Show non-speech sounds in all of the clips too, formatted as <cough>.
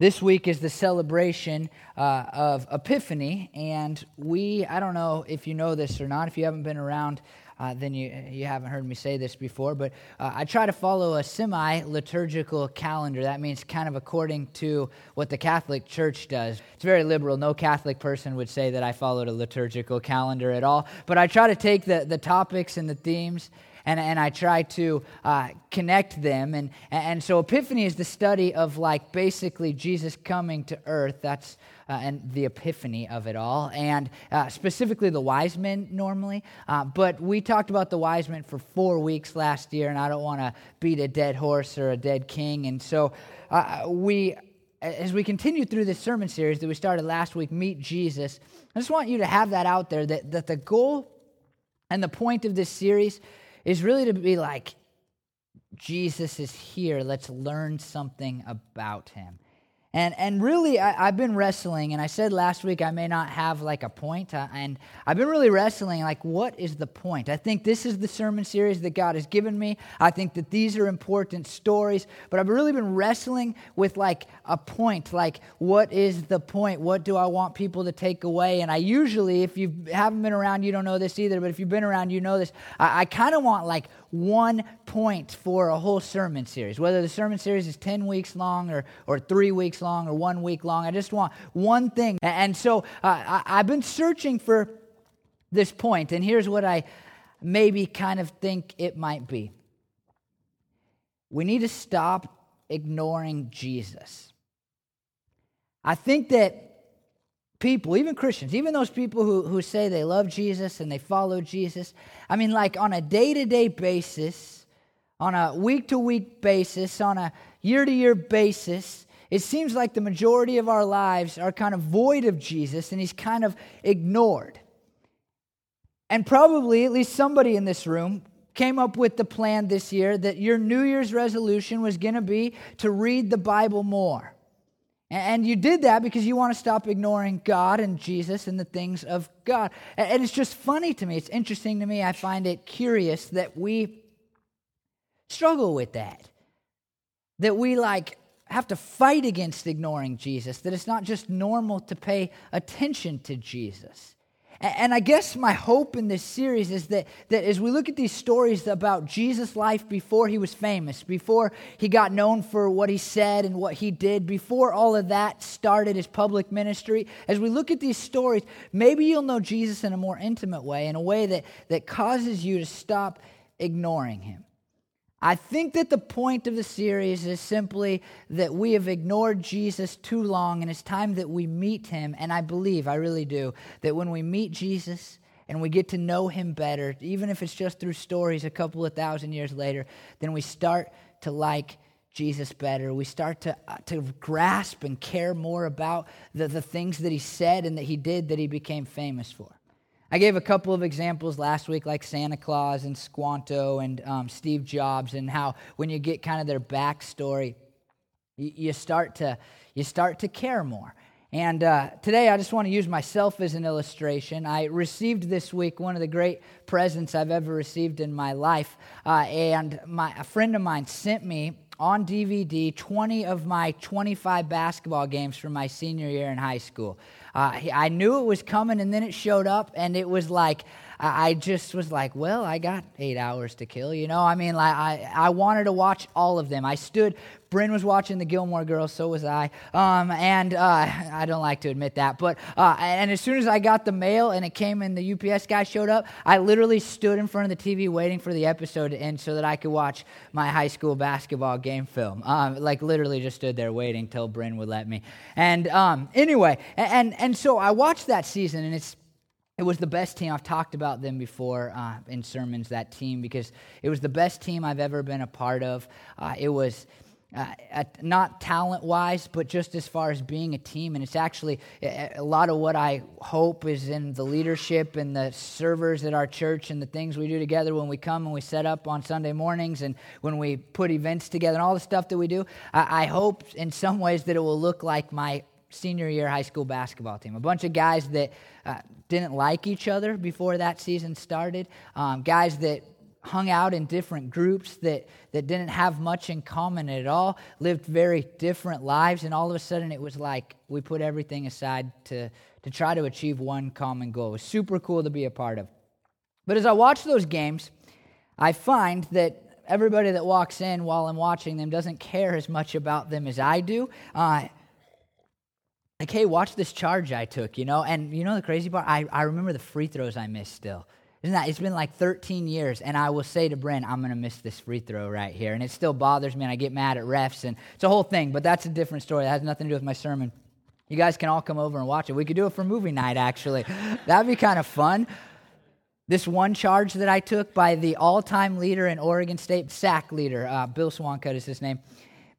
This week is the celebration uh, of Epiphany, and we, I don't know if you know this or not, if you haven't been around, uh, then you, you haven't heard me say this before, but uh, I try to follow a semi liturgical calendar. That means kind of according to what the Catholic Church does. It's very liberal. No Catholic person would say that I followed a liturgical calendar at all, but I try to take the, the topics and the themes and, and I try to uh, connect them. And, and so Epiphany is the study of like basically Jesus coming to earth. That's uh, and the epiphany of it all, and uh, specifically the wise men normally. Uh, but we talked about the wise men for four weeks last year, and I don't want to beat a dead horse or a dead king. And so uh, we as we continue through this sermon series that we started last week, Meet Jesus, I just want you to have that out there that, that the goal and the point of this series is really to be like, Jesus is here. Let's learn something about him. And, and really, I, have been wrestling, and I said last week I may not have like a point, uh, and I've been really wrestling, like, what is the point? I think this is the sermon series that God has given me. I think that these are important stories, but I've really been wrestling with like a point, like, what is the point? What do I want people to take away? And I usually, if you haven't been around, you don't know this either, but if you've been around, you know this. I, I kind of want like one point for a whole sermon series, whether the sermon series is 10 weeks long or, or three weeks long or one week long. I just want one thing. And so uh, I, have been searching for this point, and here's what I maybe kind of think it might be. We need to stop ignoring Jesus. I think that people, even Christians, even those people who, who say they love Jesus and they follow Jesus, I mean, like on a day to day basis, on a week to week basis, on a year to year basis, it seems like the majority of our lives are kind of void of Jesus and he's kind of ignored. And probably at least somebody in this room came up with the plan this year that your New Year's resolution was going to be to read the Bible more. And you did that because you want to stop ignoring God and Jesus and the things of God. And it's just funny to me. It's interesting to me. I find it curious that we struggle with that. That we like have to fight against ignoring Jesus, that it's not just normal to pay attention to Jesus. And I guess my hope in this series is that, that as we look at these stories about Jesus' life before he was famous, before he got known for what he said and what he did, before all of that started his public ministry, as we look at these stories, maybe you'll know Jesus in a more intimate way, in a way that, that causes you to stop ignoring him. I think that the point of the series is simply that we have ignored Jesus too long, and it's time that we meet him. And I believe, I really do, that when we meet Jesus and we get to know him better, even if it's just through stories a couple of thousand years later, then we start to like Jesus better. We start to, uh, to grasp and care more about the, the things that he said and that he did that he became famous for. I gave a couple of examples last week, like Santa Claus and Squanto and um, Steve Jobs, and how when you get kind of their backstory, you, you start to you start to care more. And uh, today, I just want to use myself as an illustration. I received this week one of the great presents I've ever received in my life, uh, and my, a friend of mine sent me on DVD 20 of my 25 basketball games from my senior year in high school. Uh, I knew it was coming, and then it showed up, and it was like, I just was like, well, I got eight hours to kill, you know? I mean, like, I, I wanted to watch all of them. I stood, Bryn was watching the Gilmore Girls, so was I. Um, and uh, I don't like to admit that. But, uh, and as soon as I got the mail and it came and the UPS guy showed up, I literally stood in front of the TV waiting for the episode to end so that I could watch my high school basketball game film. Um, like, literally just stood there waiting till Bryn would let me. And um, anyway, and, and so I watched that season, and it's it was the best team. I've talked about them before uh, in sermons, that team, because it was the best team I've ever been a part of. Uh, it was uh, at, not talent wise, but just as far as being a team. And it's actually a, lot of what I hope is in the leadership and the servers at our church and the things we do together when we come and we set up on Sunday mornings and when we put events together and all the stuff that we do. I, I hope in some ways that it will look like my senior year high school basketball team. A bunch of guys that uh, didn't like each other before that season started, um, guys that hung out in different groups that, that didn't have much in common at all, lived very different lives, and all of a sudden it was like we put everything aside to, to try to achieve one common goal. It was super cool to be a part of. But as I watch those games, I find that everybody that walks in while I'm watching them doesn't care as much about them as I do. Uh, like, hey, watch this charge I took, you know? And you know the crazy part? I, I remember the free throws I missed still. Isn't that? It's been like 13 years, and I will say to Bryn, I'm going to miss this free throw right here. And it still bothers me, and I get mad at refs, and it's a whole thing, but that's a different story. That has nothing to do with my sermon. You guys can all come over and watch it. We could do it for movie night, actually. <laughs> That'd be kind of fun. This one charge that I took by the all time leader in Oregon State, sack leader, uh, Bill Swancutt is his name.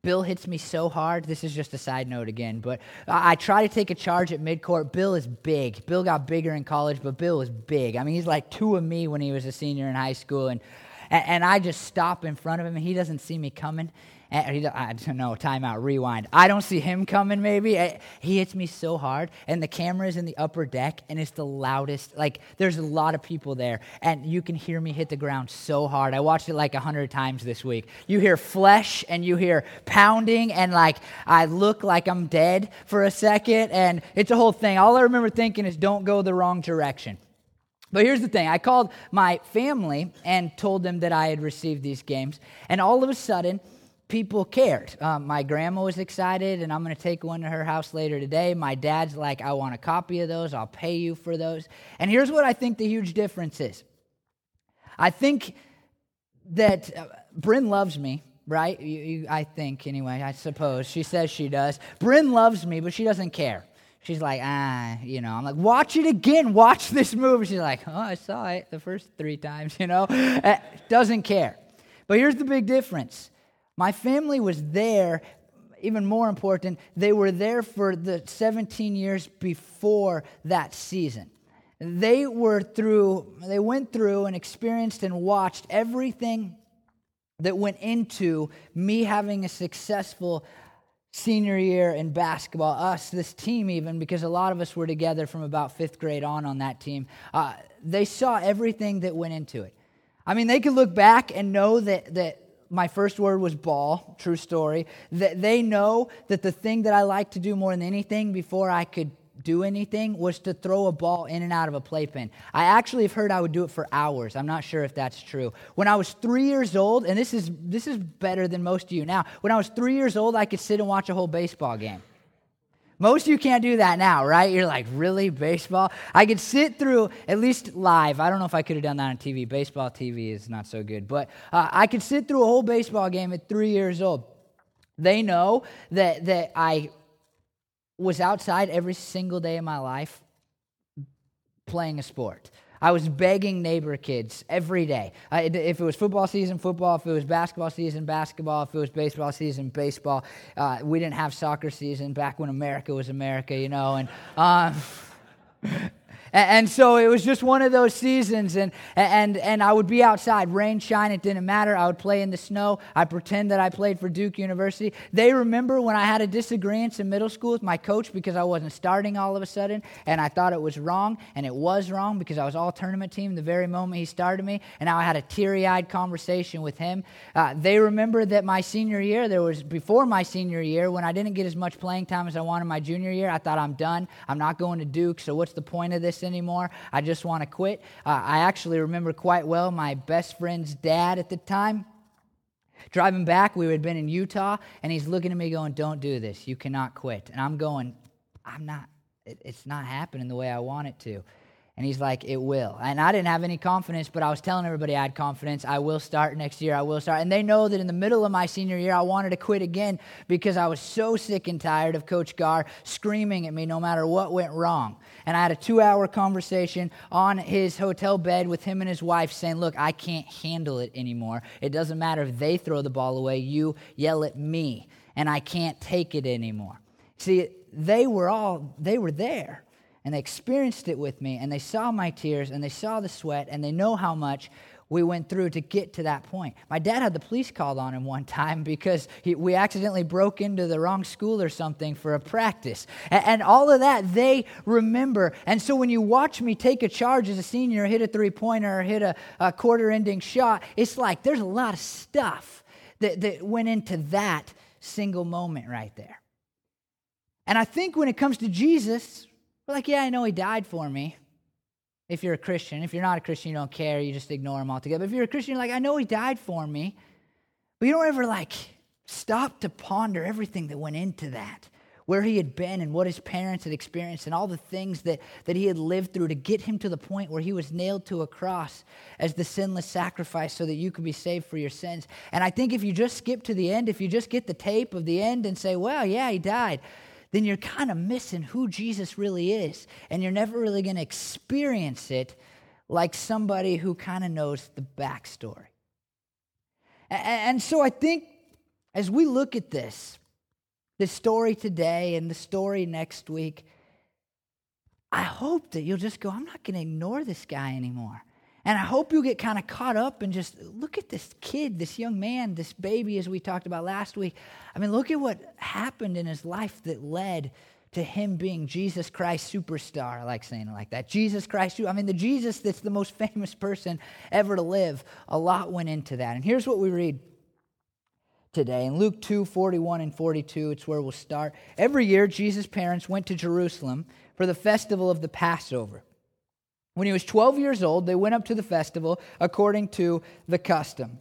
Bill hits me so hard. This is just a side note again, but I try to take a charge at midcourt. Bill is big. Bill got bigger in college, but Bill is big. I mean, he's like two of me when he was a senior in high school, and and I just stop in front of him, and he doesn't see me coming, Eh, he, I don't know, timeout, rewind. I don't see him coming, maybe. Eh, he hits me so hard, and the camera is in the upper deck, and it's the loudest. Like, there's a lot of people there, and you can hear me hit the ground so hard. I watched it like a hundred times this week. You hear flesh, and you hear pounding, and like, I look like I'm dead for a second, and it's a whole thing. All I remember thinking is, don't go the wrong direction. But here's the thing I called my family and told them that I had received these games, and all of a sudden, people cared. Um, my grandma was excited, and I'm going to take one to her house later today. My dad's like, I want a copy of those. I'll pay you for those. And here's what I think the huge difference is I think that uh, Bryn loves me. Right? You, you, I think, anyway, I suppose. She says she does. Bryn loves me, but she doesn't care. She's like, ah, you know, I'm like, watch it again. Watch this movie. She's like, oh, I saw it the first three times, <laughs> you know. Uh, doesn't care. But here's the big difference my family was there, even more important, they were there for the 17 years before that season. They were through, they went through and experienced and watched everything that went into me having a successful senior year in basketball, us, this team, even, because a lot of us were together from about fifth grade on on that team. Uh, they saw everything that went into it. I mean, they could look back and know that, that my first word was ball, true story. That they know that the thing that I like to do more than anything before I could do anything was to throw a ball in and out of a playpen. I actually have heard I would do it for hours. I'm not sure if that's true. When I was three years old, and this is this is better than most of you now. When I was three years old, I could sit and watch a whole baseball game. Most of you can't do that now, right? You're like, really? Baseball? I could sit through, at least live. I don't know if I could have done that on TV. Baseball TV is not so good. But uh, I could sit through a whole baseball game at three years old. They know that, that I was outside every single day of my life playing a sport. I was begging neighbor kids every day. if it was football season, football. If it was basketball season, basketball. If it was baseball season, baseball. Uh, we didn't have soccer season back when America was America, you know. And um, And, so it was just one of those seasons, and, and, and I would be outside, rain, shine, it didn't matter. I would play in the snow. I pretend that I played for Duke University. They remember when I had a disagreement in middle school with my coach because I wasn't starting all of a sudden, and I thought it was wrong, and it was wrong because I was all tournament team the very moment he started me, and now I had a teary eyed conversation with him. Uh, they remember that my senior year, there was before my senior year, when I didn't get as much playing time as I wanted my junior year, I thought I'm done. I'm not going to Duke, so what's the point of this anymore. I just want to quit. Uh, I actually remember quite well my best friend's dad at the time. Driving back, we had been in Utah, and he's looking at me going, Don't do this. You cannot quit. And I'm going, I'm not, it's not happening the way I want it to. And he's like, It will. And I didn't have any confidence, but I was telling everybody I had confidence. I will start next year. I will start. And they know that in the middle of my senior year, I wanted to quit again because I was so sick and tired of Coach Gar screaming at me no matter what went wrong. And I had a two hour conversation on his hotel bed with him and his wife saying, Look, I can't handle it anymore. It doesn't matter if they throw the ball away, you yell at me, and I can't take it anymore. See, they were all, they were there and they experienced it with me and they saw my tears and they saw the sweat and they know how much we went through to get to that point. My dad had the police called on him one <laughs> time because he, we accidentally broke into the wrong school or something for a practice. And, and, all of that they remember. And so when you watch me take a charge as a senior, hit a three pointer, or hit a, a quarter ending shot, it's like there's a lot of stuff that, that went into that single moment right there. And I think when it comes to Jesus, we're like, yeah, I know he died for me if you're a Christian. If you're not a Christian, you don't care, you just ignore him altogether. But if you're a Christian, you're like, I know he died for me. But you don't ever like stop to ponder everything that went into that. Where he had been and what his parents had experienced and all the things that, that he had lived through to get him to the point where he was nailed to a cross as the sinless sacrifice so that you could be saved for your sins. And I think if you just skip to the end, if you just get the tape of the end and say, well, yeah, he died, then you're kind of missing who Jesus really is. And you're never really going to experience it like somebody who kind of knows the backstory. And so I think as we look at this, the story today and the story next week, I hope that you'll just go, I'm not going to ignore this guy anymore. And I hope you get kind of caught up and just look at this kid, this young man, this baby, as we talked about last week. I mean, look at what happened in his life that led to him being Jesus Christ superstar. I like saying it like that. Jesus Christ. I mean, the Jesus that's the most <laughs> famous person ever to live. A lot went into that. And here's what we read today. In Luke 2 41 and 42, it's where we'll start. Every year, Jesus' parents went to Jerusalem for the festival of the Passover. When he was 12 years old, they went up to the festival according to the custom.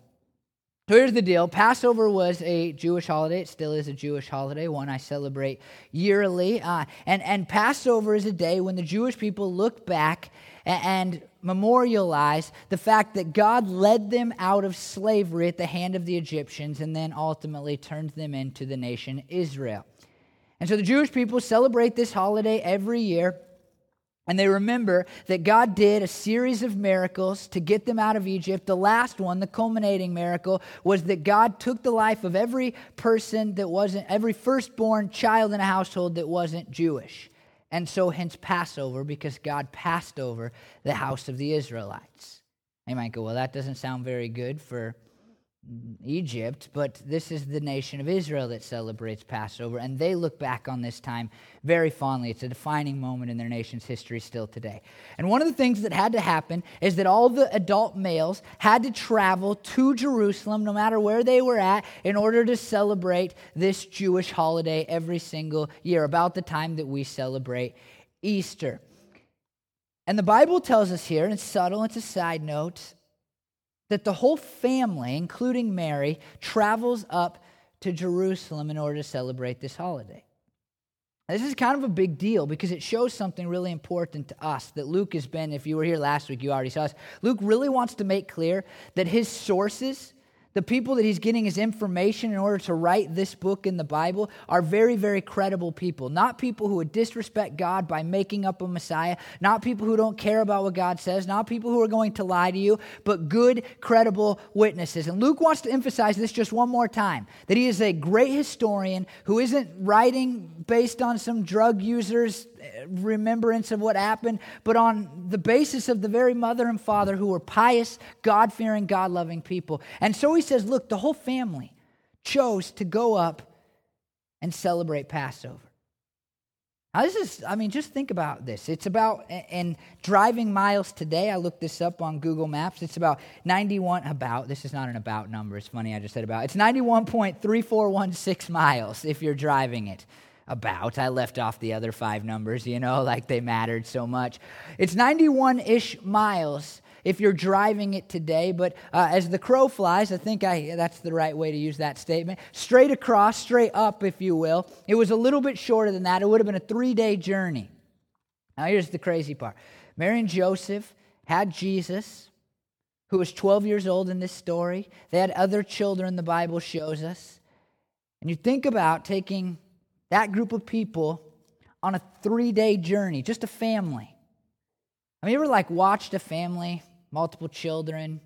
So here's the deal Passover was a Jewish holiday. It still is a Jewish holiday, one I celebrate yearly. Uh, and, and Passover is a day when the Jewish people look back and, and memorialize the fact that God led them out of slavery at the hand of the Egyptians and then ultimately turned them into the nation Israel. And so the Jewish people celebrate this holiday every year. And they remember that God did a series of miracles to get them out of Egypt. The last one, the culminating miracle, was that God took the life of every person that wasn't, every firstborn child in a household that wasn't Jewish. And so, hence Passover, because God passed over the house of the Israelites. You might go, well, that doesn't sound very good for Egypt, but this is the nation of Israel that celebrates Passover, and they look back on this time very fondly. It's a defining moment in their nation's history still today. And one of the things that had to happen is that all the adult males had to travel to Jerusalem, no matter where they were at, in order to celebrate this Jewish holiday every single year, about the time that we celebrate Easter. And the Bible tells us here, and it's subtle, it's a side note, that the whole family, including Mary, travels up to Jerusalem in order to celebrate this holiday. This is kind of a big deal because it shows something really important to us that Luke has been, if you were here last week, you already saw this. Luke really wants to make clear that his sources the people that he's getting his information in order to write this book in the Bible are very, very credible people. Not people who would disrespect God by making up a Messiah, not people who don't care about what God says, not people who are going to lie to you, but good, credible witnesses. And Luke wants to emphasize this just one more time that he is a great historian who isn't writing based on some drug users' remembrance of what happened, but on the basis of the very mother and father who were pious, God fearing, God loving people. And so he says, look, the whole family chose to go up and celebrate Passover. Now, this is, I mean, just think about this. It's about, and driving miles today, I looked this up on Google Maps. It's about 91, about, this is not an about number. It's funny, I just said about. It's 91.3416 miles if you're driving it. About. I left off the other five numbers, you know, <laughs> like they mattered so much. It's 91 ish miles if you're driving it today. But uh, as the crow flies, I think I, that's the right way to use that statement. Straight across, straight up, if you will. It was a little bit shorter than that. It would have been a three day journey. Now, here's the crazy part Mary and Joseph had Jesus, who was 12 years old in this story. They had other children, the Bible shows us. And you think about taking that group of people on a three day journey, just a family. I mean, you ever like watched a family multiple children,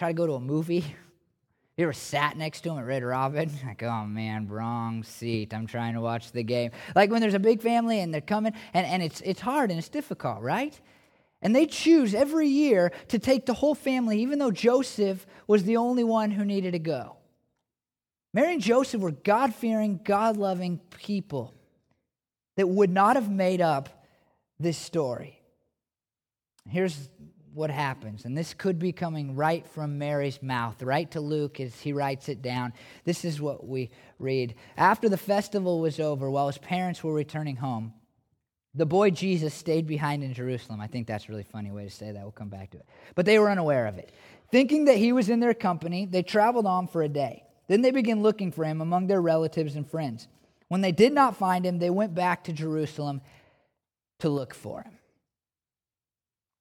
try to go to a movie. <laughs> You ever sat next to him at Red Robin? <laughs> Like, oh man, wrong seat. I'm trying to watch the game. Like when there's a big family and they're coming, and, and it's, it's hard and it's difficult, right? And they choose every year to take the whole family, even though Joseph was the only one who needed to go. Mary and Joseph were God fearing, God loving people that would not have made up this story. Here's what happens, and this could be coming right from Mary's mouth, right to Luke as he writes it down. This is what we read. After the festival was over, while his parents were returning home, the boy Jesus stayed behind in Jerusalem. I think that's a really funny way to say that. We'll come back to it. But they were unaware of it. Thinking that he was in their company, they traveled on for a day. Then they began looking for him among their relatives and friends. When they did not find him, they went back to Jerusalem to look for him.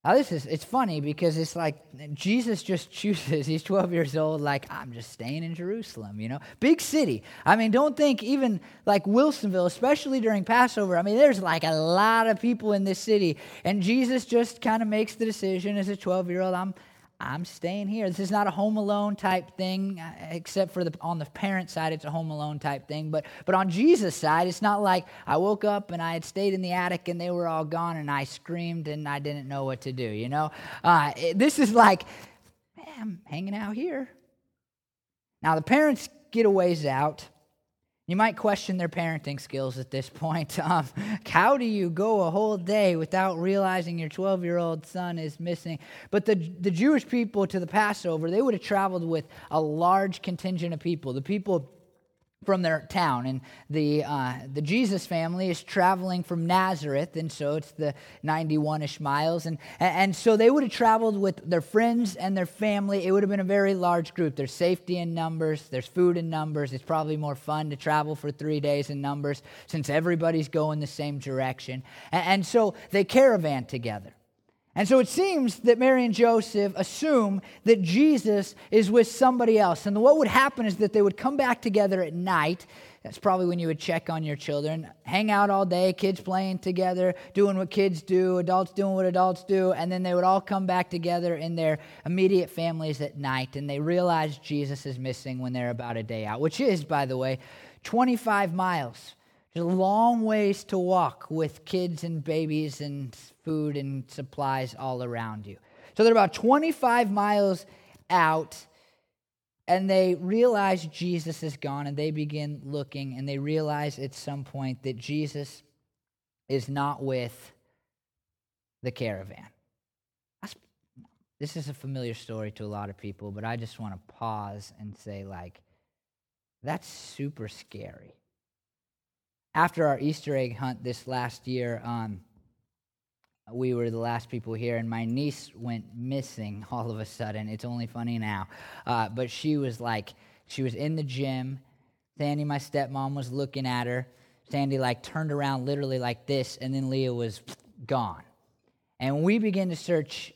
Now, this is, it's funny because it's like Jesus just chooses, <laughs> he's 12 years old, like, I'm just staying in Jerusalem, you know? Big city. I mean, don't think even like Wilsonville, especially during Passover. I mean, there's like a lot of people in this city. And Jesus just kind of makes the decision as a 12 year old, I'm, I'm staying here. This is not a home alone type thing, uh, except for the on the parent side, it's a home alone type thing. But but on Jesus' side, it's not like I woke up and I had stayed in the attic and they were all gone and I screamed and I didn't know what to do. You know, uh, it, this is like, man, I'm hanging out here. Now the parents get a ways out. You might question their parenting skills at this point. <laughs> Um, how do you go a whole day without realizing your 12 year old son is missing? But the, the Jewish people to the Passover, they would have traveled with a large contingent of people. The people from their town. And the, uh, the Jesus family is traveling from Nazareth, and so it's the 91 ish miles. And, and so they would have traveled with their friends and their family. It would have been a very large group. There's safety in numbers, there's food in numbers. It's probably more fun to travel for three days in numbers since everybody's going the same direction. And, and so they caravan together. And so it seems that Mary and Joseph assume that Jesus is with somebody else. And what would happen is that they would come back together at night. That's probably when you would check on your children, hang out all day, kids playing together, doing what kids do, adults doing what adults do, and then they would all come back together in their immediate families at night. And they realize Jesus is missing when they're about a day out, which is, by the way, 25 miles there's a long ways to walk with kids and babies and food and supplies all around you. So they're about 25 miles out, and they realize Jesus is gone, and they begin looking, and they realize at some point that Jesus is not with the caravan. This is a familiar story to a lot of people, but I just want to pause and say, like, that's super scary after our Easter egg hunt this last year, um, we were the last people here, and my niece went missing <laughs> all of a sudden. It's only funny now. Uh, but she was like, she was in the gym. Sandy, my stepmom, was looking at her. Sandy, like, turned around literally like this, and then Leah was <sniffs> gone. And we began to search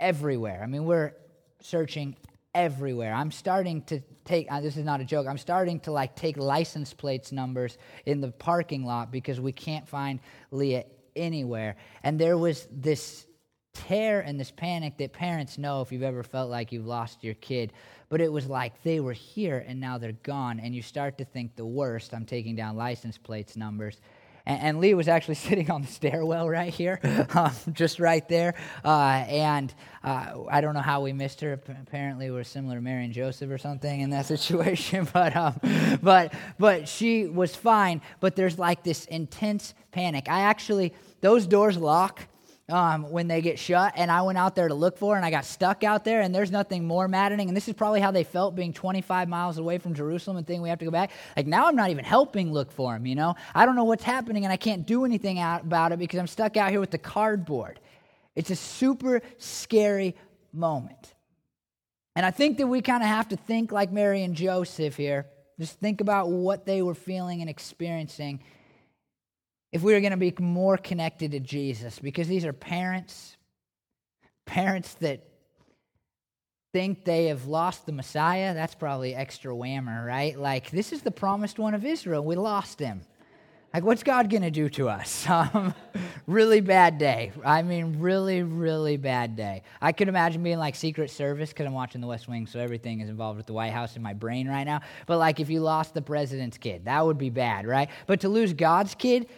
everywhere. I mean, we're searching everywhere. I'm starting to take uh, this is not a joke. I'm starting to like take license plates numbers in the parking lot because we can't find Leah anywhere. And there was this tear and this panic that parents know if you've ever felt like you've lost your kid. But it was like they were here and now they're gone. And you start to think the worst. I'm taking down license plates numbers. And, and Lee was actually <laughs> sitting on the stairwell right here, <laughs> um, just right there. Uh, and uh, I don't know how we missed her. Apparently, we're similar to Mary and Joseph or something in that <laughs> situation. but, um, but, but she was fine. But there's like this intense panic. I actually, those doors lock um, when they get shut. And I went out there to look for her, and I got stuck out there, and there's nothing more maddening. And this is probably how they felt being 25 miles away from Jerusalem and thinking we have to go back. Like now I'm not even helping look for him, you know? I don't know what's happening, and I can't do anything out about it because I'm stuck out here with the cardboard. It's a super scary moment. And I think that we kind of have to think like Mary and Joseph here. Just think about what they were feeling and experiencing if we are going to be more connected to Jesus, because these are parents, parents that think they have lost the Messiah, that's probably extra whammer, right? Like, this is the promised one of Israel. We lost him. Like, what's God going to do to us? <laughs> Um, really bad day. I mean, really, really bad day. I could imagine being like Secret Service because I'm watching The West Wing, so everything is involved with the White House in my brain right now. But like, if you lost the president's kid, that would be bad, right? But to lose God's kid,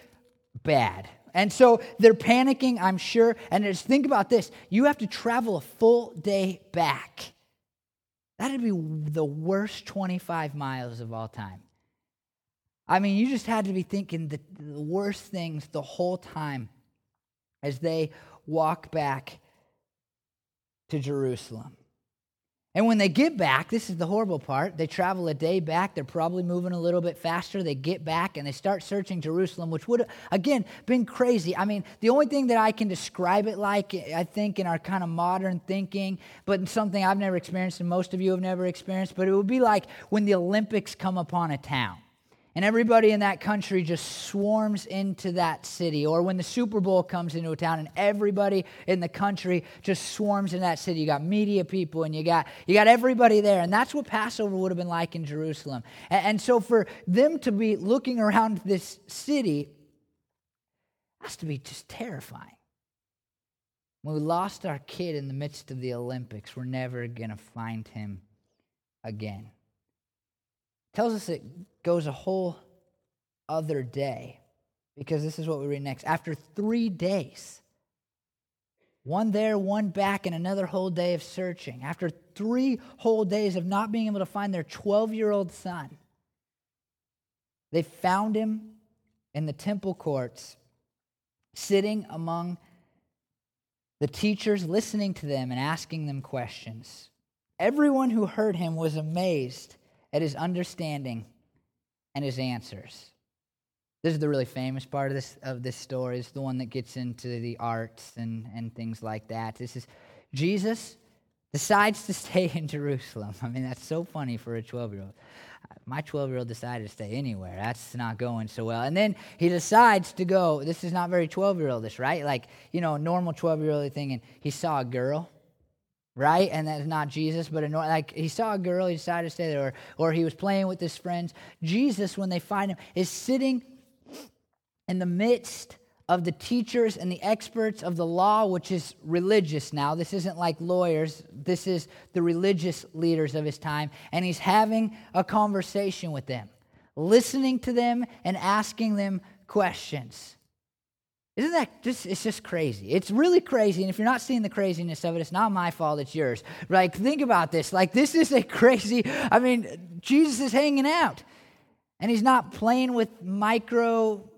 bad. And so they're panicking, I'm sure. And just think about this you have to travel a full day back. That'd be the worst 25 miles of all time. I mean, you just had to be thinking the, the worst things the whole time as they walk back to Jerusalem. And when they get back, this is the horrible part. They travel a day back. They're probably moving a little bit faster. They get back and they start searching Jerusalem, which would, again, been crazy. I mean, the only thing that I can describe it like, I think, in our kind of modern thinking, but something I've never experienced and most of you have never experienced, but it would be like when the Olympics come upon a town and everybody in that country just swarms into that city. Or when the Super Bowl comes into a town and everybody in the country just swarms in that city. You got media people and you got, you got everybody there. And that's what Passover would have been like in Jerusalem. And, and so for them to be looking around this city has to be just terrifying. When we lost our kid in the midst of the Olympics, we're never going to find him again tells us it goes a whole other day because this is what we read next. After three days, one there, one back, and another whole day of searching, after three whole days of not being able to find their 12 year old son, they found him in the temple courts, sitting among the teachers, listening to them and asking them questions. Everyone who heard him was amazed at his understanding and his answers. This is the really famous part of this of this story. It's the one that gets into the arts and, and things like that. This is Jesus decides to <laughs> stay in Jerusalem. I mean, that's so funny for a 12 year old. My 12 year old decided to stay anywhere. That's not going so well. And then he decides to go. This is not very 12 year oldish, right? Like, you know, normal 12 year old thing. And he saw a girl right? And that's not Jesus, but a, like he saw a girl, he decided to stay there, or, or he was playing with his friends. Jesus, when they find him, is sitting in the midst of the teachers and the experts of the law, which is religious now. This isn't like lawyers, this is the religious leaders of his time. And he's having a conversation with them, listening to them and asking them questions. Isn't that just, it's just crazy. It's really crazy. And if you're not seeing the craziness of it, it's not my fault, it's yours. Like, think about this. Like, this is a <laughs> crazy, I mean, Jesus is hanging out. And he's not playing with micro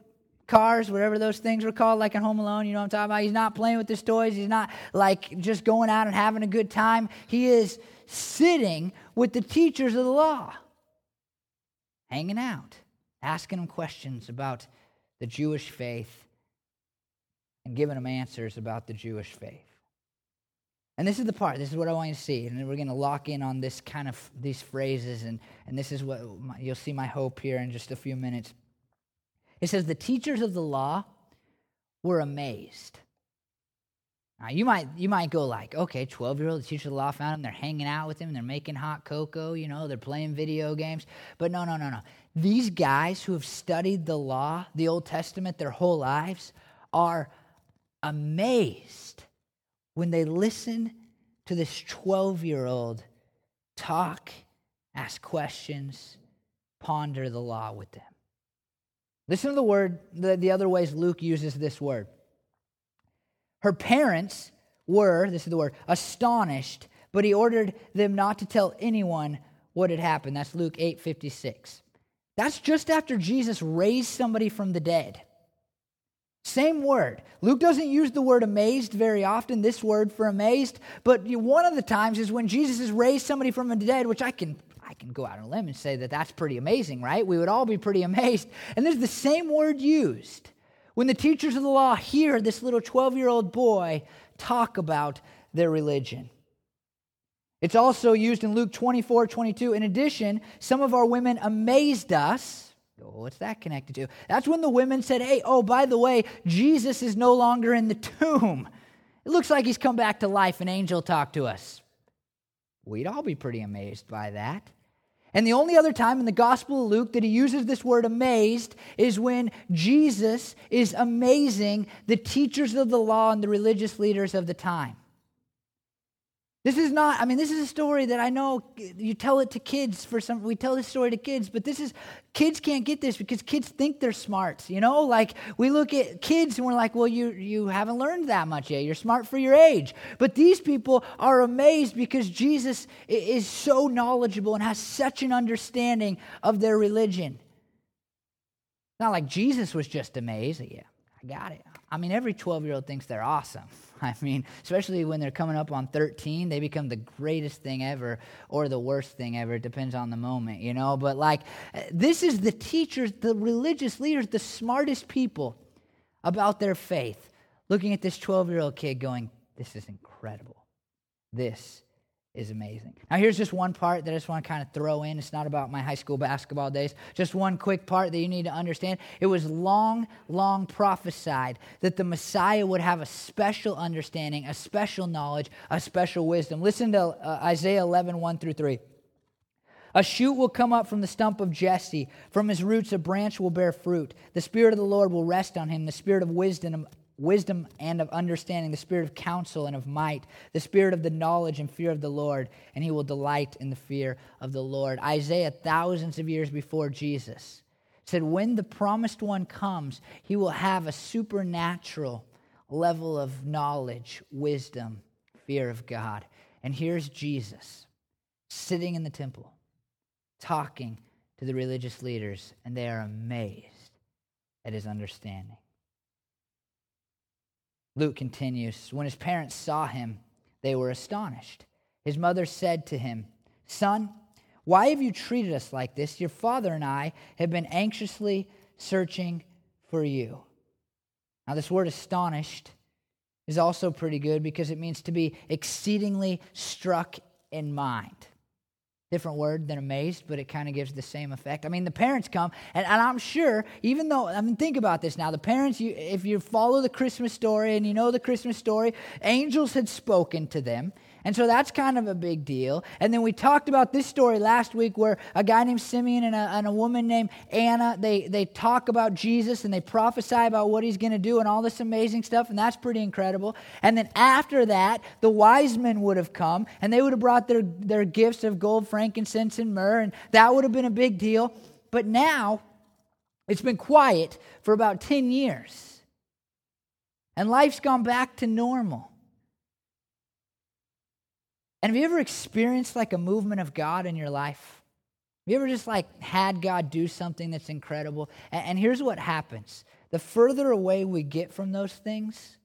cars, whatever those things were called, like in Home Alone, you know what I'm talking about? He's not playing with his toys. He's not like just going out and having a good time. He is sitting with the teachers of the law, hanging out, asking them questions about the Jewish faith and giving them answers about the Jewish faith. And this is the part, this is what I want you to see. And we're going to lock in on this kind of these phrases, and, and this is what my, you'll see my hope here in just a few minutes. It says, The teachers of the law were amazed. Now, you might, you might go like, okay, 12-year-old teacher of the law found him. They're hanging out with him. They're making hot cocoa. You know, they're playing video games. But no, no, no, no. These guys who have studied the law, the Old Testament, their whole lives, are amazed when they listen to this 12 year old talk, ask questions, ponder the law with them. Listen to the word, the, the other ways Luke uses this word. Her parents were, this is the word, astonished, but he ordered them not to tell anyone what had happened. That's Luke 8 56. That's just after Jesus raised somebody from the dead. Same word. Luke doesn't use the word amazed very often, this word for amazed, but one of the times is when Jesus has raised somebody from the dead, which I can I can go out on a limb and say that that's pretty amazing, right? We would all be pretty amazed. And there's the same word used when the teachers of the law hear this little 12 year old boy talk about their religion. It's also used in Luke 24 22. In addition, some of our women amazed us what's that connected to? That's when the women said, Hey, oh, by the way, Jesus is no longer in the tomb. It looks like he's come back to life. An angel talked to us. We'd all be pretty amazed by that. And the only other time in the Gospel of Luke that he uses this word amazed is when Jesus is amazing the teachers of the law and the religious leaders of the time. This is not, I mean, this is a story that I know you tell it to kids for some, we tell this story to kids, but this is, kids can't get this because kids think they're smart, you know? Like, we look at kids and we're like, well, you, you haven't learned that much yet. You're smart for your age. But these people are amazed because Jesus is so knowledgeable and has such an understanding of their religion. Not like Jesus was just amazed. Yeah, I got it. I mean, every 12 year old thinks they're awesome. <laughs> I mean, especially when they're coming up on 13, they become the greatest thing ever or the worst thing ever. It depends on the moment, you know? But like, this is the teachers, the religious leaders, the smartest people about their faith, looking at this 12 year old kid going, This is incredible. This is amazing. Now, here's just one part that I just want to kind of throw in. It's not about my high school basketball days. Just one quick part that you need to understand. It was long, long prophesied that the Messiah would have a special understanding, a special knowledge, a special wisdom. Listen to uh, Isaiah 11, 1 through 3. A shoot will come up from the stump of Jesse. From his roots, a branch will bear fruit. The Spirit of the Lord will rest on him the Spirit of wisdom wisdom and of understanding, the spirit of counsel and of might, the spirit of the knowledge and fear of the Lord, and he will delight in the fear of the Lord. Isaiah, thousands of years before Jesus, said, When the promised one comes, he will have a supernatural level of knowledge, wisdom, fear of God. And here's Jesus sitting in the temple, talking to the religious leaders, and they are amazed at his understanding. Luke continues When his parents saw him, they were astonished. His mother said to him, Son, why have you treated us like this? Your father and I have been anxiously searching for you. Now, this word astonished is also pretty good because it means to be exceedingly struck in mind different word than amazed, but it kind of gives the same effect. I mean, the parents come, and, and, I'm sure, even though, I mean, think about this now. The parents, you, if you follow the Christmas story and you know the Christmas story, angels had spoken to them. And so that's kind of a big deal. And then we talked about this story last week where a guy named Simeon and a, and a woman named Anna, they, they talk about Jesus and they prophesy about what he's going to do and all this amazing stuff. And that's pretty incredible. And then after that, the wise men would have come and they would have brought their, their gifts of gold, frankincense, and myrrh. And that would have been a big deal. But now it's been quiet for about 10 years. And life's gone back to normal. And have you ever experienced like a movement of God in your life? Have you ever just like had God do something that's incredible? And, and here's what happens the further away we get from those things,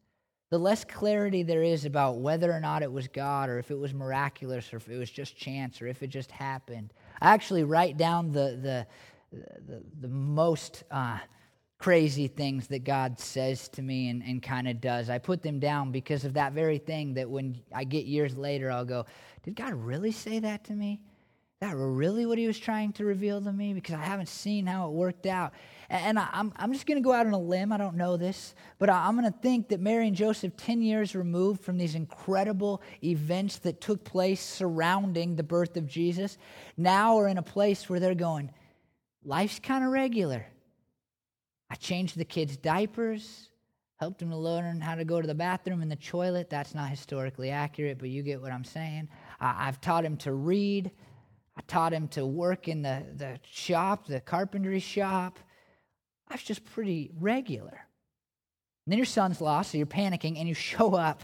the less clarity there is about whether or not it was God or if it was miraculous or if it was just chance or if it just happened. I actually write down the, the, the, the most uh, crazy things that God says to me and, and kind of does. I put them down because of that very thing that when I get years later, I'll go, Did God really say that to me? That really what he was trying to reveal to me? Because I haven't seen how it worked out. And I, am I'm just going to go out on a limb. I don't know this, but I'm going to think that Mary and Joseph, 10 years removed from these incredible events that took place surrounding the birth of Jesus, now are in a place where they're going, life's kind of regular. I changed the kids' diapers, helped them to learn how to go to the bathroom and the toilet. That's not historically accurate, but you get what I'm saying. I, have taught him to read. I taught him to work in the, the shop, the carpentry shop. Life's just pretty regular. And then your son's lost, so you're panicking, and you <laughs> show up,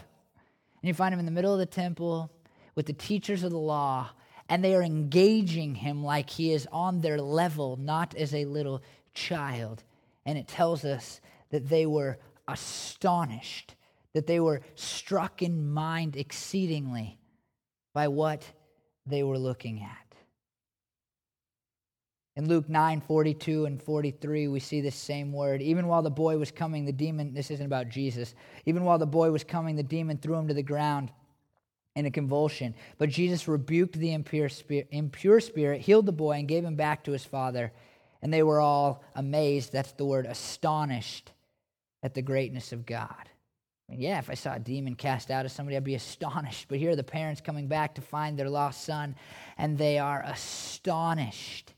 and you find him in the middle of the temple with the teachers of the law, and they are engaging him like he is on their level, not as a little child and it tells us that they were astonished, that they were struck in mind exceedingly by what they were looking at. In Luke 9 42 and 43, we see this same word. Even while the boy was coming, the demon, this isn't about Jesus, even while the boy was coming, the demon threw him to the ground in a convulsion. But Jesus rebuked the impure spirit, impure spirit, healed the boy, and gave him back to his father and they were all amazed. That's the word astonished at the greatness of God. I mean, yeah, if I saw a demon cast out of somebody, I'd be astonished. But here are the parents coming back to find their lost son, and they are astonished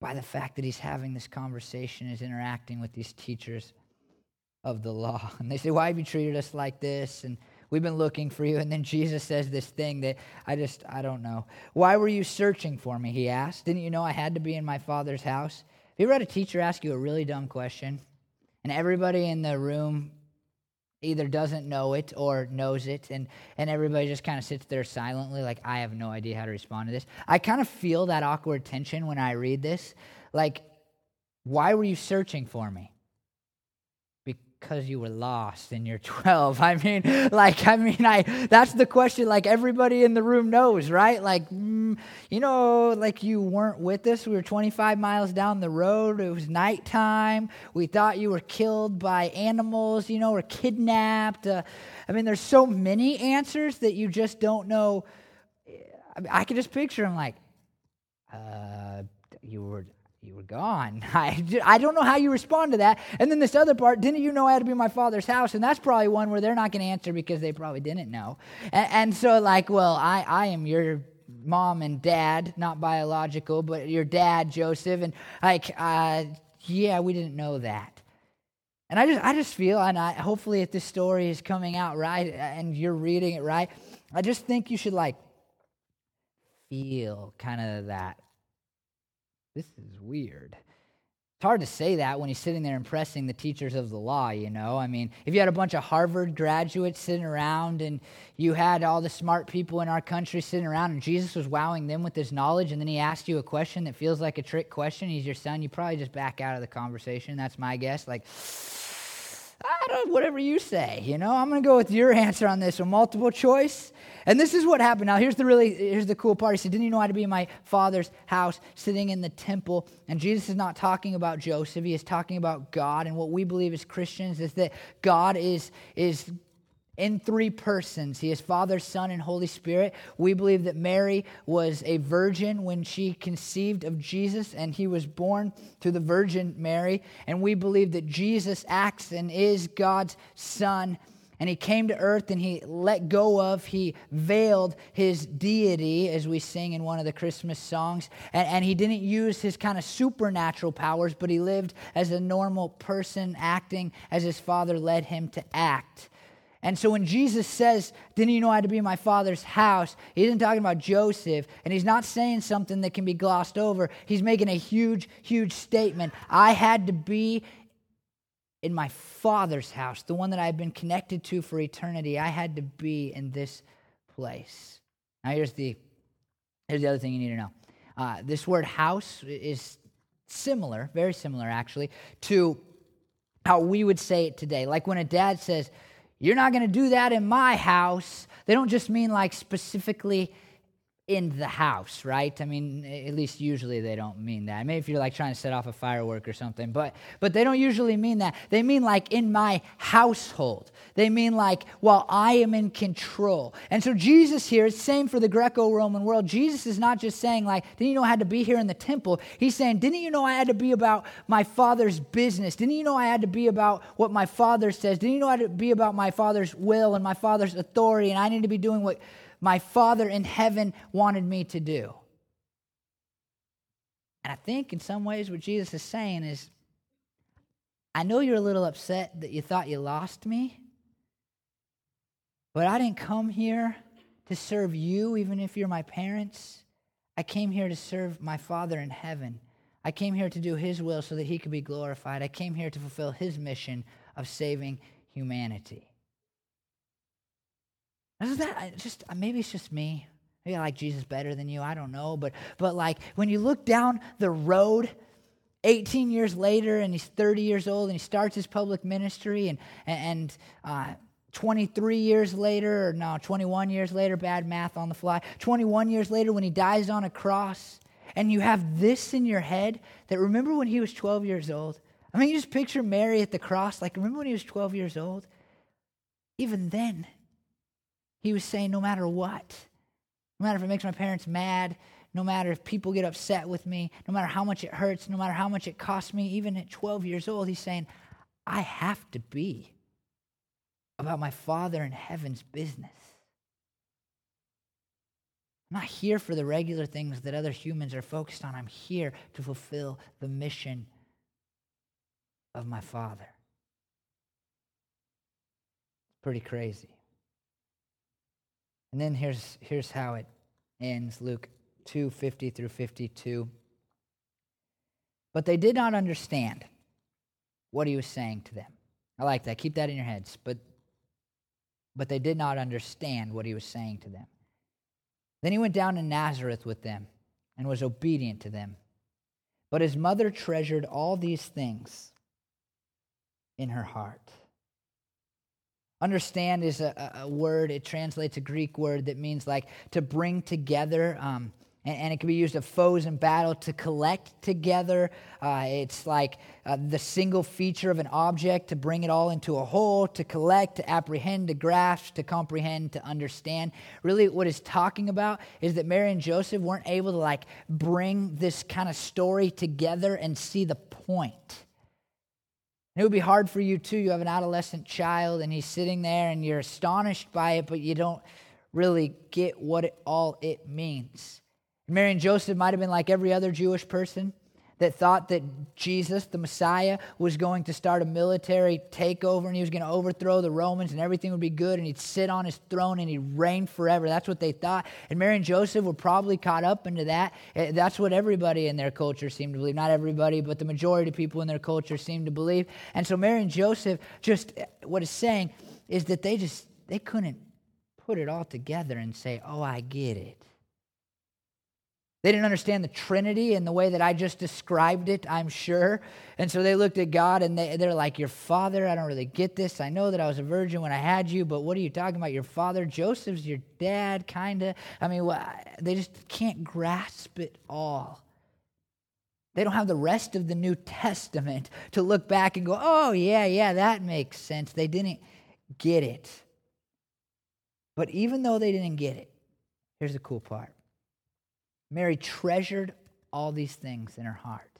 by the fact that he's having this conversation, is interacting with these teachers of the law. And they say, Why have you treated us like this? And We've been looking for you. And then Jesus says this thing that I just, I don't know. Why were you searching for me? He asked. Didn't you know I had to be in my Father's house? Have you ever had a teacher ask you a really dumb question? And everybody in the room either doesn't know it or knows it and, and everybody just kind of sits there silently like i have no idea how to respond to this i kind of feel that awkward tension when i read this like why were you searching for me because you were lost and you're <laughs> 12 i mean like i mean i that's the question like everybody in the room knows right? Like mm, you know like you weren't with us. We were 25 miles down the road. It was nighttime. We thought you were killed by animals you know or kidnapped. Uh, i mean there's so many answers that you just don't know. I, mean, I can just picture him like uh, you were you were gone. <laughs> I, I don't know how you respond to that. And then this other part, didn't you know I had to be my father's house? And that's probably one where they're not going to answer because they probably didn't know. And, and so, like, well, I, I am your mom and dad, not biological, but your dad, Joseph. And, like, uh, yeah, we didn't know that. And I just, I just feel, and I, hopefully, if this story is coming out right and you're reading it right, I just think you should, like, feel kind of that this is weird. It's hard to say that when he's sitting there impressing the teachers of the law, you know? I mean, if you had a bunch of Harvard graduates sitting around and you had all the smart people in our country sitting around and Jesus was wowing them with his knowledge and then he asked you a question that feels like a trick question, he's your son, you probably just back out of the conversation. That's my guess. Like, I don't, whatever you say, you know, I'm going to go with your answer on this. A multiple choice. And this is what happened. Now, here's the really, here's the cool part. He said, didn't you know had to be in my father's house sitting in the temple? And Jesus is not talking about Joseph. He is talking about God. And what we believe as Christians is that God is, is in three persons. He is Father, Son, and Holy Spirit. We believe that Mary was a virgin when she conceived of Jesus, and he was born to the Virgin Mary. And we believe that Jesus acts and is God's Son. And he came to earth and he let go of, he veiled his deity, as we sing in one of the Christmas songs. And, and he didn't use his kind of supernatural powers, but he lived as a normal person, acting as his father led him to act. And so when Jesus says, Didn't you know I had to be in my father's house? He isn't talking about Joseph, and he's not saying something that can be glossed over. He's making a huge, huge statement. I had to be in my father's house, the one that I've been connected to for eternity. I had to be in this place. Now, here's the, here's the other thing you need to know. Uh, this word house is similar, very similar actually, to how we would say it today. Like when a dad says, you're not going to do that in my house. They don't just mean like specifically in the house, right? I mean, at least usually they don't mean that. Maybe if you're like trying to set off a firework or something, but but they don't usually mean that. They mean like in my household. They mean like while I am in control. And so Jesus here same for the Greco-Roman world. Jesus is not just saying like, didn't you know I had to be here in the temple? He's saying, didn't you know I had to be about my father's business? Didn't you know I had to be about what my father says? Didn't you know I had to be about my father's will and my father's authority and I need to be doing what my Father in heaven wanted me to do. And I think in some ways what Jesus is saying is I know you're a little upset that you thought you lost me, but I didn't come here to serve you, even if you're my parents. I came here to serve my Father in heaven. I came here to do His will so that He could be glorified. I came here to fulfill His mission of saving humanity. Is that just uh, maybe it's just me? Maybe I like Jesus better than you. I don't know, but but like when you look down the road. 18 years later, and he's 30 years old, and he starts his public ministry, and, and uh, 23 years later, or no, 21 years later, bad math on the fly, 21 years later, when he dies on a cross, and you have this in your head that remember when he was 12 years old? I mean, you just picture Mary at the cross, like, remember when he was 12 years old? Even then, he was saying, no matter what, no matter if it makes my parents mad, no matter if people get upset with me, no matter how much it hurts, no matter how much it costs me, even at 12 years old, he's saying, I have to be about my Father in heaven's business. I'm not here for the regular things that other humans are focused on. I'm here to fulfill the mission of my Father. Pretty crazy. And then here's, here's how it ends Luke 2 50 through 52. But they did not understand what he was saying to them. I like that. Keep that in your heads. But, but they did not understand what he was saying to them. Then he went down to Nazareth with them and was obedient to them. But his mother treasured all these things in her heart. Understand is a, a, word, it translates a Greek word that means like to bring together. Um, and, and, it can be used of foes in battle to collect together. Uh, it's like uh, the single feature of an object to bring it all into a whole, to collect, to apprehend, to grasp, to comprehend, to understand. Really, what it's talking about is that Mary and Joseph weren't able to like bring this kind of story together and see the point. It would be hard for you too. You have an adolescent child and he's sitting there and you're astonished by it, but you don't really get what it, all it means. Mary and Joseph might have been like every other Jewish person that thought that Jesus, the Messiah, was going to start a military takeover and he was going to overthrow the Romans and everything would be good and he'd sit on his throne and he'd reign forever. That's what they thought. And Mary and Joseph were probably caught up into that. Eh, that's what everybody in their culture seemed to believe. Not everybody, but the majority of people in their culture seemed to believe. And so Mary and Joseph just, eh, what it's saying is that they just, they couldn't put it all together and say, oh, I get it. They didn't understand the Trinity in the way that I just described it, I'm sure. And so they looked at God and they, they're like, Your father, I don't really get this. I know that I was a virgin when I had you, but what are you talking about? Your father? Joseph's your dad, kind of. I mean, they just can't grasp it all. They don't have the rest of the New Testament to look back and go, Oh, yeah, yeah, that makes sense. They didn't get it. But even though they didn't get it, here's the cool part Mary treasured all these things in her heart.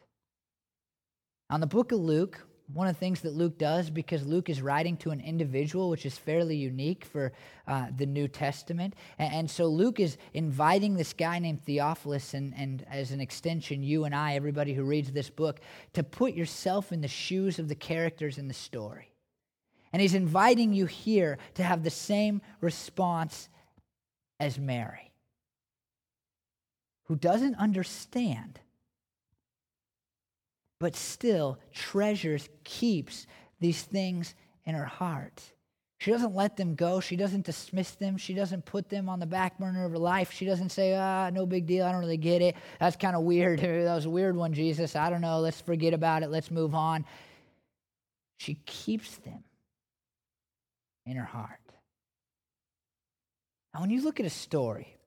On the book of Luke, one of the things that Luke does, because Luke is writing to an individual, which is fairly unique for uh, the New Testament. And, and, so Luke is inviting this guy named Theophilus, and, and as an extension, you and I, everybody who reads this book, to put yourself in the shoes of the characters in the story. And he's inviting you here to have the same response as Mary who doesn't understand, but still treasures, keeps these things in her heart. She doesn't let them go. She doesn't dismiss them. She doesn't put them on the back burner of her life. She doesn't say, ah, no big deal. I don't really get it. That's kind of weird. <laughs> That was a weird one, Jesus. I don't know. Let's forget about it. Let's move on. She keeps them in her heart. Now, when you look at a story,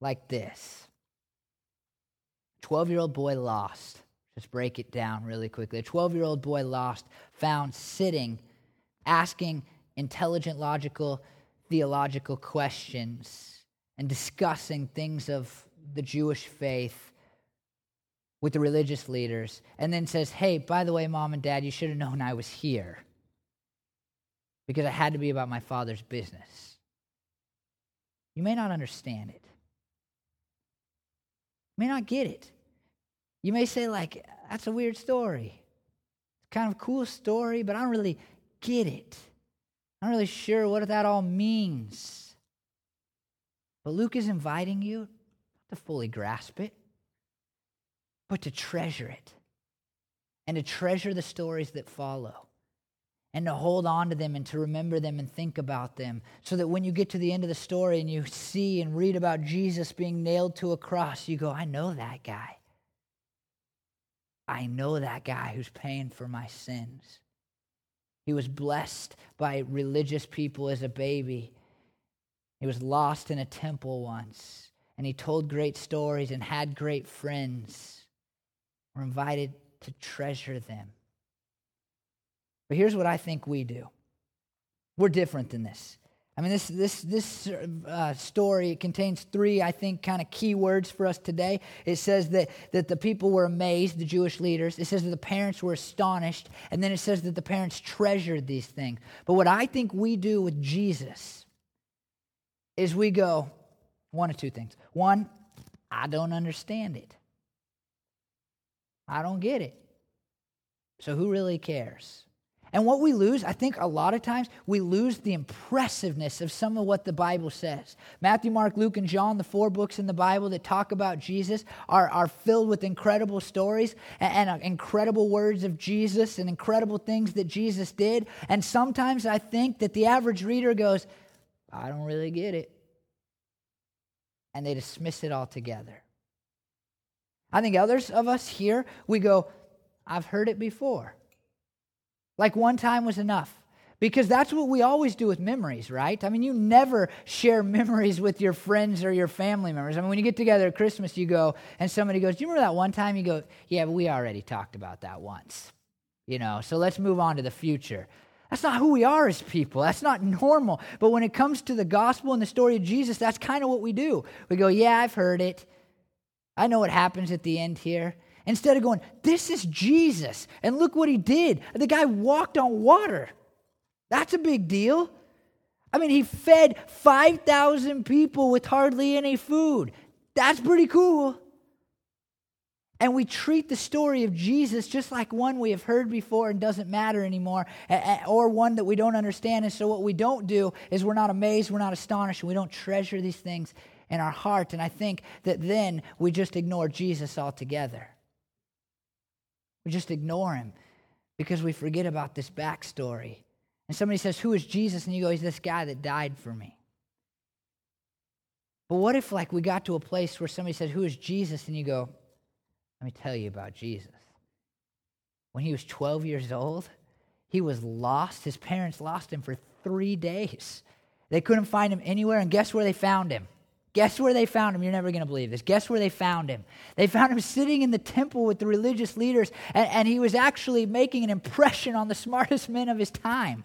like this 12 year old boy lost. Just break it down really quickly. A 12 year old boy lost, found sitting, asking intelligent, logical, theological questions and discussing things of the Jewish faith with the religious leaders, and then says, Hey, by the way, mom and dad, you should have known I was here because I had to be about my father's business. You may not understand it may not get it. You may say, like, that's a weird story. It's kind of cool story, but I don't really get it. I'm not really sure what that all means. But Luke is inviting you to fully grasp it, but to treasure it and to treasure the stories that follow and to hold on to them and to remember them and think about them so that when you get to the end of the story and you see and read about Jesus being nailed to a cross, you go, I know that guy. I know that guy who's paying for my sins. He was blessed by religious people as a baby. He was lost in a temple once, and he told great stories and had great friends. We're invited to treasure them. But here's what I think we do we're different than this. I mean, this, this, this uh, story contains three, I think, kind of key words for us today. It says that, that the people were amazed, the Jewish leaders. It says that the parents were astonished. And then it says that the parents treasured these things. But what I think we do with Jesus is we go one of two things. One, I don't understand it, I don't get it. So who really cares? And what we lose, I think a lot of times, we lose the impressiveness of some of what the Bible says. Matthew, Mark, Luke, and John, the four books in the Bible that talk about Jesus, are, are filled with incredible stories and, and uh, incredible words of Jesus and incredible things that Jesus did. And sometimes I think that the average reader goes, I don't really get it. And they dismiss it altogether. I think others of us here, we go, I've heard it before. Like one time was enough. Because that's what we always do with memories, right? I mean, you never share <laughs> memories with your friends or your family members. I mean, when you get together at Christmas, you go, and somebody goes, Do you remember that one time? You go, Yeah, but we already talked about that once. You know, so let's move on to the future. That's not who we are as people. That's not normal. But when it comes to the gospel and the story of Jesus, that's kind of what we do. We go, Yeah, I've heard it. I know what happens at the end here. Instead of going, this is Jesus, and look what he did. The guy walked on water. That's a big deal. I mean, he fed 5,000 people with hardly any food. That's pretty cool. And we treat the story of Jesus just like one we have heard before and doesn't matter anymore, or one that we don't understand. And so, what we don't do is we're not amazed, we're not astonished, we don't treasure these things in our heart. And I think that then we just ignore Jesus altogether. We just ignore him because we forget about this backstory. And somebody says, Who is Jesus? And you go, He's this guy that died for me. But what if, like, we got to a place where somebody said, Who is Jesus? And you go, Let me tell you about Jesus. When he was 12 years old, he was lost. His parents lost him for three days. They couldn't find him anywhere, and guess where they found him? Guess where they found him? You're never going to believe this. Guess where they found him? They found him sitting in the temple with the religious leaders, and, and, he was actually making an impression on the smartest men of his time.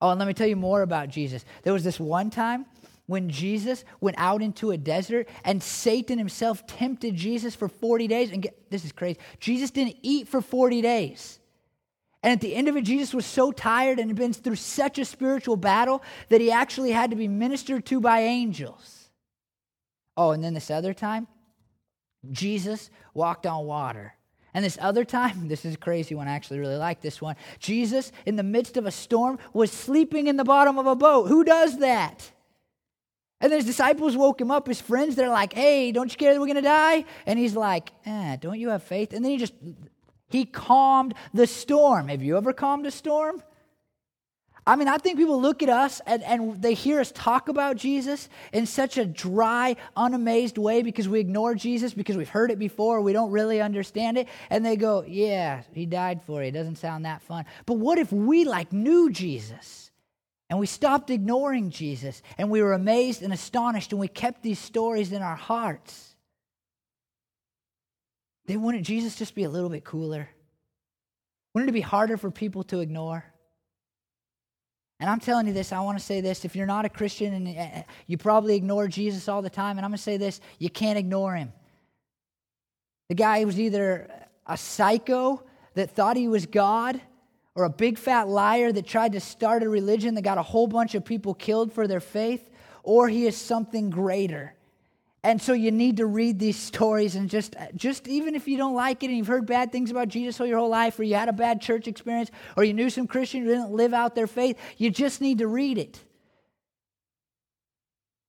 Oh, and let me tell you more about Jesus. There was this one time when Jesus went out into a desert, and Satan himself tempted Jesus for 40 days. And get, this is crazy. Jesus didn't eat for 40 days. And at the end of it, Jesus was so tired and had been through such a spiritual battle that he actually had to be ministered to by angels. Oh, and then this other time, Jesus walked on water. And this other time, <laughs> this is a crazy one. I actually really like this one. Jesus, in the midst of a storm, was sleeping in the bottom of a boat. Who does that? And then his disciples woke him up, his friends, they're like, hey, don't you care that we're going to die? And he's like, eh, don't you have faith? And then he just he calmed the storm. Have you ever calmed a storm? I mean, I think people look at us and, and they hear us talk about Jesus in such a dry, unamazed way because we ignore Jesus, because we've heard it before, we don't really understand it, and they go, Yeah, he died for you. It doesn't sound that fun. But what if we like knew Jesus and we stopped ignoring Jesus and we were amazed and astonished and we kept these stories in our hearts? Then wouldn't Jesus just be a little bit cooler? Wouldn't it be harder for people to ignore? And I'm telling you this, I want to say this. If you're not a Christian and uh, uh, you probably ignore Jesus all the time, and I'm going to say this, you can't ignore him. The guy was either a psycho that thought he was God or a big fat liar that tried to start a religion that got a whole bunch of people killed for their faith, or he is something greater. And so you need to read these stories and just, just even if you don't like it and you've heard bad things about Jesus all your whole life, or you had a bad church experience, or you knew some Christians who didn't live out their faith, you just need to read it.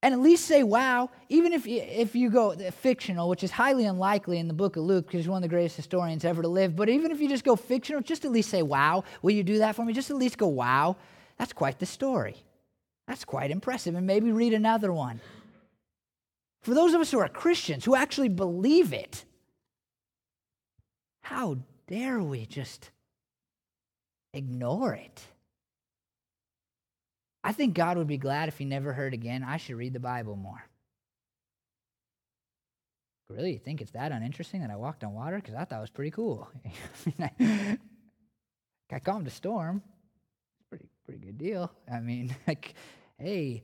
And at least say, wow, even if you, if you go fictional, which is highly unlikely in the book of Luke because he's one of the greatest historians ever to live, but even if you just go fictional, just at least say, wow, will you do that for me? Just at least go, wow, that's quite the story. That's quite impressive. And maybe read another one. For those of us who are Christians, who actually believe it, how dare we just ignore it? I think God would be glad if he never heard again, I should read the Bible more. Really, you think it's that uninteresting that I walked on water? Because I thought it was pretty cool. <laughs> I calmed a storm. Pretty, pretty good deal. I mean, <laughs> like, hey,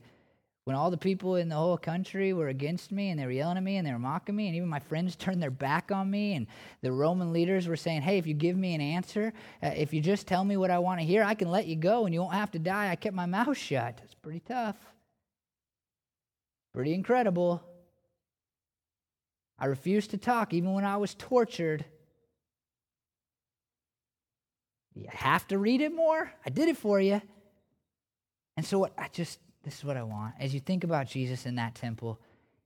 when all the people in the whole country were against me and they were yelling at me and they were mocking me, and even my friends <laughs> turned their back on me, and the Roman leaders were saying, Hey, if you give me an answer, uh, if you just tell me what I want to hear, I can let you go and you won't have to die. I kept my mouth shut. It's pretty tough, pretty incredible. I refused to talk even when I was tortured. you have to read it more? I did it for you. And so, what I just, this is what I want. As you think about Jesus in that temple,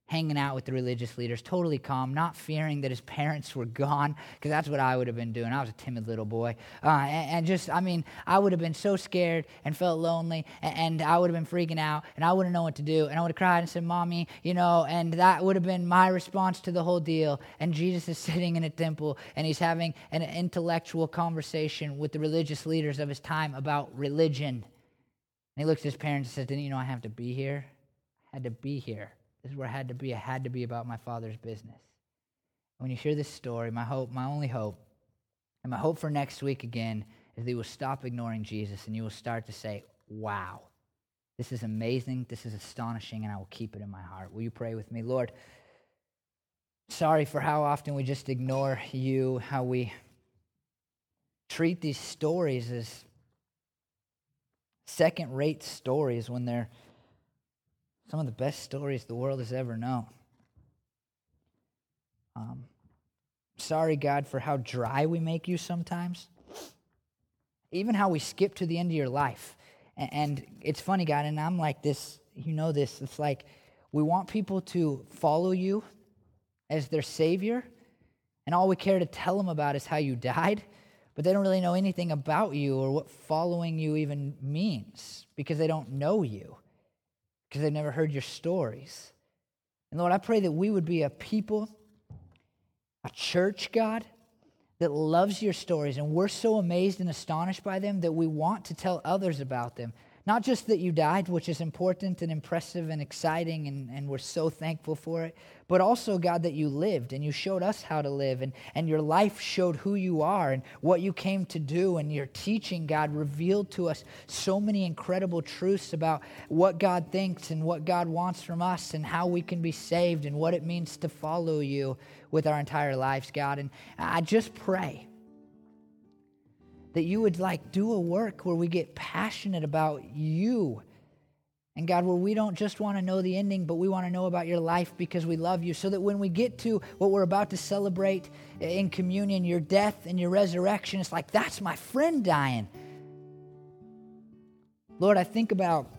hanging out with the religious leaders, totally calm, not fearing that his parents were gone, because that's what I would have been doing. I was a timid little boy. Uh, and, and, just, I mean, I would have been so scared and felt lonely, and, and I would have been freaking out, and I wouldn't know what to do, and I would have cried and said, Mommy, you know, and that would have been my response to the whole deal. And Jesus is <laughs> sitting in a temple, and he's having an intellectual conversation with the religious leaders of his time about religion. And he looks at his parents and says, Didn't you know I have to be here? I had to be here. This is where I had to be. I had to be about my father's business. When you hear this story, my hope, my only hope, and my hope for next week again is that you will stop ignoring Jesus and you will start to say, Wow, this is amazing, this is astonishing, and I will keep it in my heart. Will you pray with me? Lord, sorry for how often we just ignore you, how we treat these stories as second rate stories when they're some of the best stories the world has ever known. Um, sorry, God, for how dry we make you sometimes. Even how we skip to the end of your life. And, and it's funny, God, and I'm like this, you know this. It's like we want people to follow you as their Savior, and all we care to tell them about is how you died, but they don't really know anything about you or what following you even means because they don't know you because they've never heard your stories. And Lord, I pray that we would be a people, a church, God, that loves your stories. And we're so amazed and astonished by them that we want to tell others about them. Not just that you died, which is important and impressive and exciting, and, and we're so thankful for it, but also, God, that you lived and you showed us how to live, and, and your life showed who you are and what you came to do, and your teaching, God, revealed to us so many incredible truths about what God thinks and what God wants from us, and how we can be saved, and what it means to follow you with our entire lives, God. And I just pray that you would like do a work where we get passionate about you. And God, where we don't just want to know the ending, but we want to know about your life because we love you. So that when we get to what we're about to celebrate in communion, your death and your resurrection, it's like, that's my friend dying. Lord, I think about,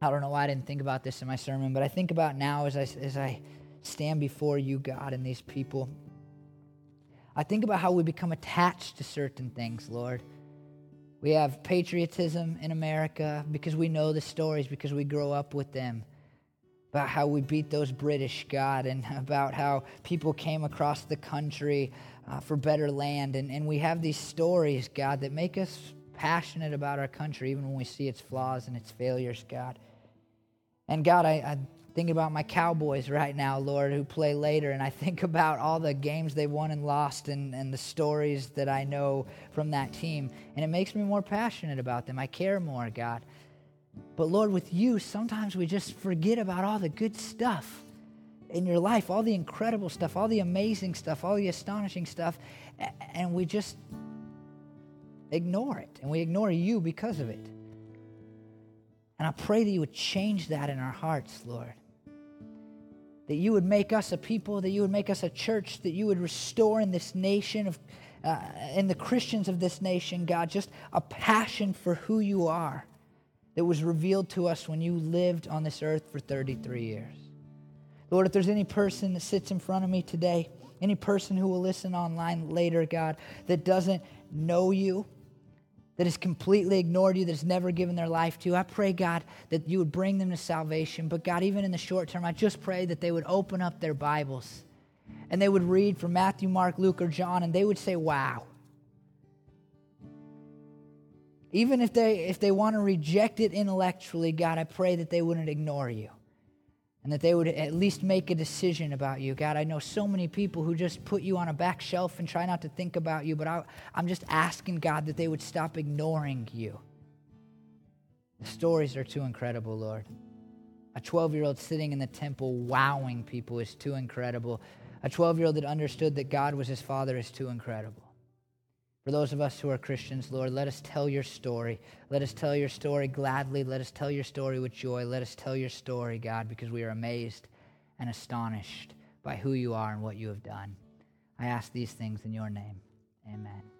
I don't know why I didn't think about this in my sermon, but I think about now as I, as I stand before you, God, and these people. I think about how we become attached to certain things, Lord. We have patriotism in America because we know the stories, because we grow up with them. About how we beat those British, God, and <laughs> about how people came across the country uh, for better land. And, and we have these stories, God, that make us passionate about our country, even when we see its flaws and its failures, God. And God, I, I think about my Cowboys right now, Lord, who play later, and I think about all the games they won and lost and, and the stories that I know from that team. And it makes me more passionate about them. I care more, God. But Lord, with you, sometimes we just forget about all the good stuff in your life, all the incredible stuff, all the amazing stuff, all the astonishing stuff, and we just ignore it. And we ignore you because of it. And I pray that you would change that in our hearts, Lord that you would make us a people, that you would make us a church, that you would restore in this nation of uh, in the Christians of this nation, God, just a passion for who you are that was revealed to us when you lived on this earth for 33 years. Lord, if there's any person that sits in front of me today, any person who will listen online later, God, that doesn't know you, that has completely ignored you, that has never given their life to you. I pray, God, that you would bring them to salvation. But, God, even in the short term, I just pray that they would open up their Bibles and they would read from Matthew, Mark, Luke, or John, and they would say, Wow. Even if they, if they want to reject it intellectually, God, I pray that they wouldn't ignore you and that they would at least make a decision about you. God, I know so many people who just put you on a back shelf and try not to think about you, but I, am just asking, God, that they would stop ignoring you. The stories are too incredible, Lord. A 12 year old sitting in the temple wowing people is too incredible. A 12 year old that understood that God was his father is too incredible. For those of us who are Christians, Lord, let us tell your story. Let us tell your story gladly. Let us tell your story with joy. Let us tell your story, God, because we are amazed and astonished by who you are and what you have done. I ask these things in your name. Amen.